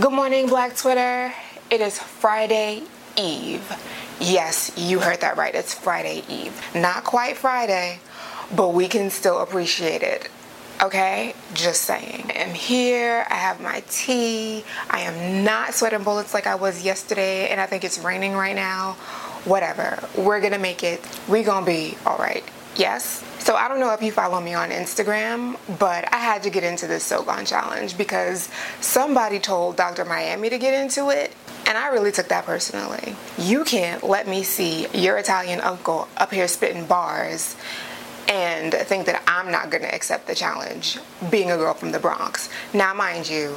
Good morning, Black Twitter. It is Friday Eve. Yes, you heard that right. It's Friday Eve. Not quite Friday, but we can still appreciate it. Okay? Just saying. I'm here. I have my tea. I am not sweating bullets like I was yesterday, and I think it's raining right now. Whatever. We're gonna make it. we gonna be alright. Yes? So I don't know if you follow me on Instagram, but I had to get into this So Gone challenge because somebody told Dr. Miami to get into it, and I really took that personally. You can't let me see your Italian uncle up here spitting bars and think that I'm not gonna accept the challenge, being a girl from the Bronx. Now, mind you,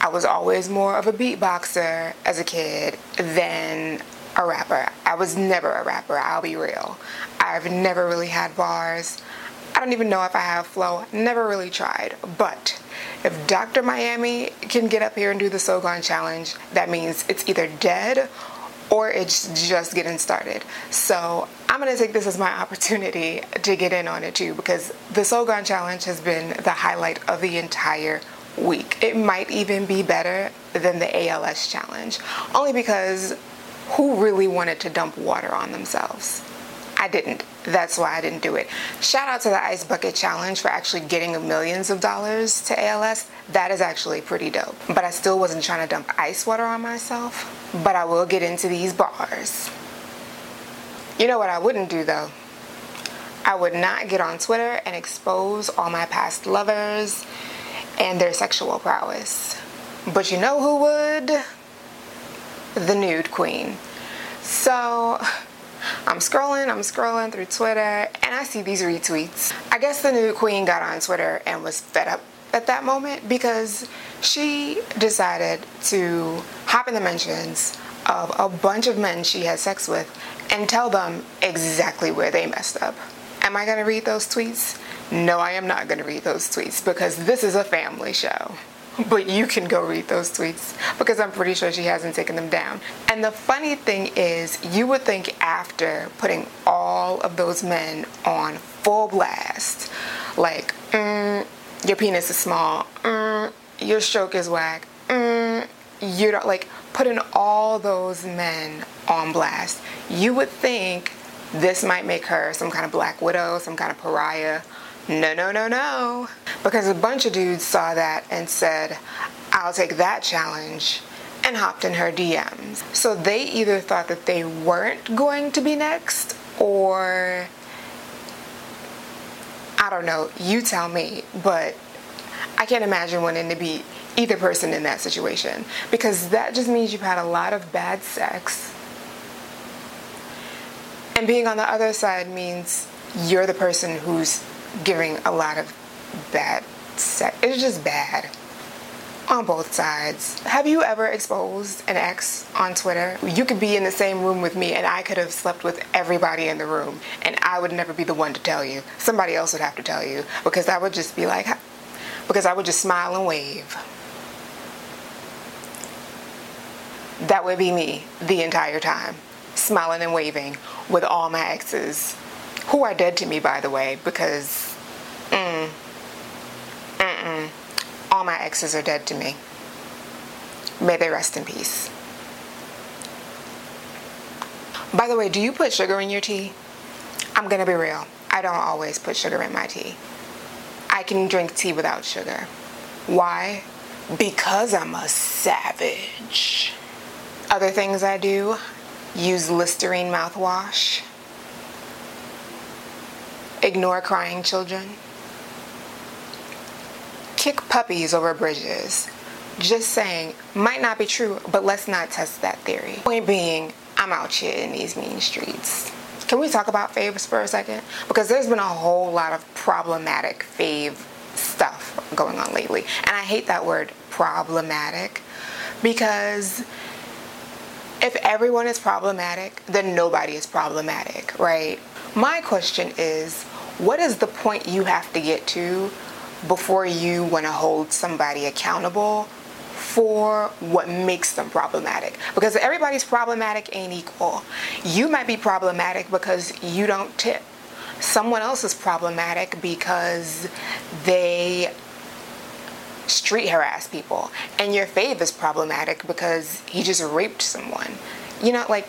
I was always more of a beatboxer as a kid than a rapper. I was never a rapper, I'll be real. I've never really had bars. I don't even know if I have flow. Never really tried. But if Dr. Miami can get up here and do the So Gone challenge, that means it's either dead or it's just getting started. So I'm gonna take this as my opportunity to get in on it too because the So Gone challenge has been the highlight of the entire week. It might even be better than the ALS challenge, only because who really wanted to dump water on themselves? I didn't. That's why I didn't do it. Shout out to the Ice Bucket Challenge for actually getting millions of dollars to ALS. That is actually pretty dope. But I still wasn't trying to dump ice water on myself. But I will get into these bars. You know what I wouldn't do though? I would not get on Twitter and expose all my past lovers and their sexual prowess. But you know who would? The nude queen. So I'm scrolling, I'm scrolling through Twitter, and I see these retweets. I guess the new queen got on Twitter and was fed up at that moment because she decided to hop in the mentions of a bunch of men she had sex with and tell them exactly where they messed up. Am I gonna read those tweets? No, I am not gonna read those tweets because this is a family show. But you can go read those tweets because I'm pretty sure she hasn't taken them down. And the funny thing is, you would think after putting all of those men on full blast, like, mm, your penis is small, mm, your stroke is whack, mm, you don't like putting all those men on blast, you would think this might make her some kind of black widow, some kind of pariah no, no, no, no. Because a bunch of dudes saw that and said, I'll take that challenge and hopped in her DMs. So they either thought that they weren't going to be next or I don't know, you tell me, but I can't imagine wanting to be either person in that situation because that just means you've had a lot of bad sex. And being on the other side means you're the person who's giving a lot of bad sex. It's just bad on both sides. Have you ever exposed an ex on Twitter? You could be in the same room with me and I could have slept with everybody in the room and I would never be the one to tell you. Somebody else would have to tell you because I would just be like, because I would just smile and wave. That would be me the entire time, smiling and waving with all my exes who are dead to me, by the way, because mm, mm-mm, all my exes are dead to me. May they rest in peace. By the way, do you put sugar in your tea? I'm gonna be real. I don't always put sugar in my tea. I can drink tea without sugar. Why? Because I'm a savage. Other things I do use Listerine mouthwash, ignore crying children, kick puppies over bridges. Just saying, might not be true, but let's not test that theory. Point being, I'm out here in these mean streets. Can we talk about faves for a second? Because there's been a whole lot of problematic fave stuff going on lately. And I hate that word problematic because if everyone is problematic, then nobody is problematic, right? My question is what is the point you have to get to before you want to hold somebody accountable for what makes them problematic. Because everybody's problematic ain't equal. You might be problematic because you don't tip. Someone else is problematic because they street harass people. And your fave is problematic because he just raped someone. You know, like,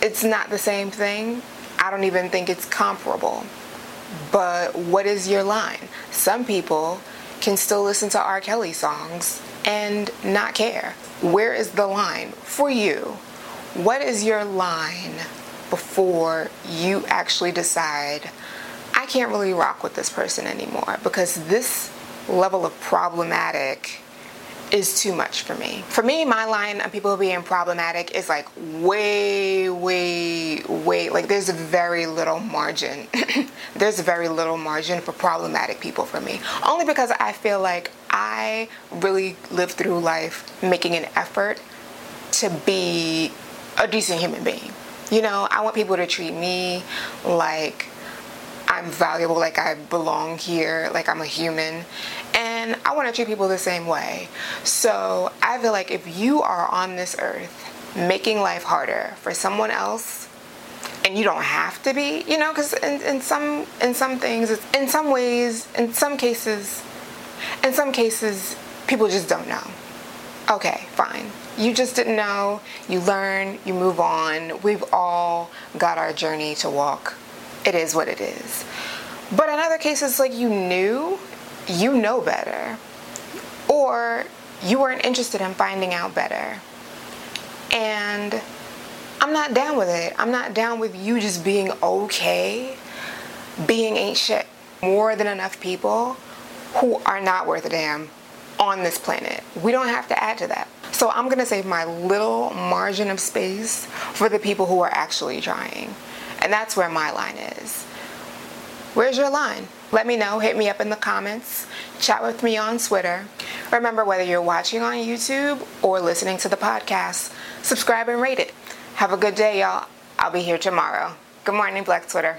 it's not the same thing. I don't even think it's comparable. But what is your line? Some people can still listen to R. Kelly songs and not care. Where is the line for you? What is your line before you actually decide, I can't really rock with this person anymore because this level of problematic is too much for me. For me, my line on people being problematic is like way, way, way, like there's a very little margin. there's very little margin for problematic people for me. Only because I feel like I really live through life making an effort to be a decent human being. You know, I want people to treat me like I'm valuable, like I belong here, like I'm a human. And I want to treat people the same way. So I feel like if you are on this earth making life harder for someone else, and you don't have to be, you know, because in, in some in some things, in some ways, in some cases, in some cases, people just don't know. Okay, fine. You just didn't know. You learn. You move on. We've all got our journey to walk it is what it is. But in other cases, like you knew, you know better, or you weren't interested in finding out better. And I'm not down with it. I'm not down with you just being okay, being ain't shit. More than enough people who are not worth a damn on this planet. We don't have to add to that. So I'm gonna save my little margin of space for the people who are actually trying. And that's where my line is. Where's your line? Let me know. Hit me up in the comments. Chat with me on Twitter. Remember, whether you're watching on YouTube or listening to the podcast, subscribe and rate it. Have a good day, y'all. I'll be here tomorrow. Good morning, Black Twitter.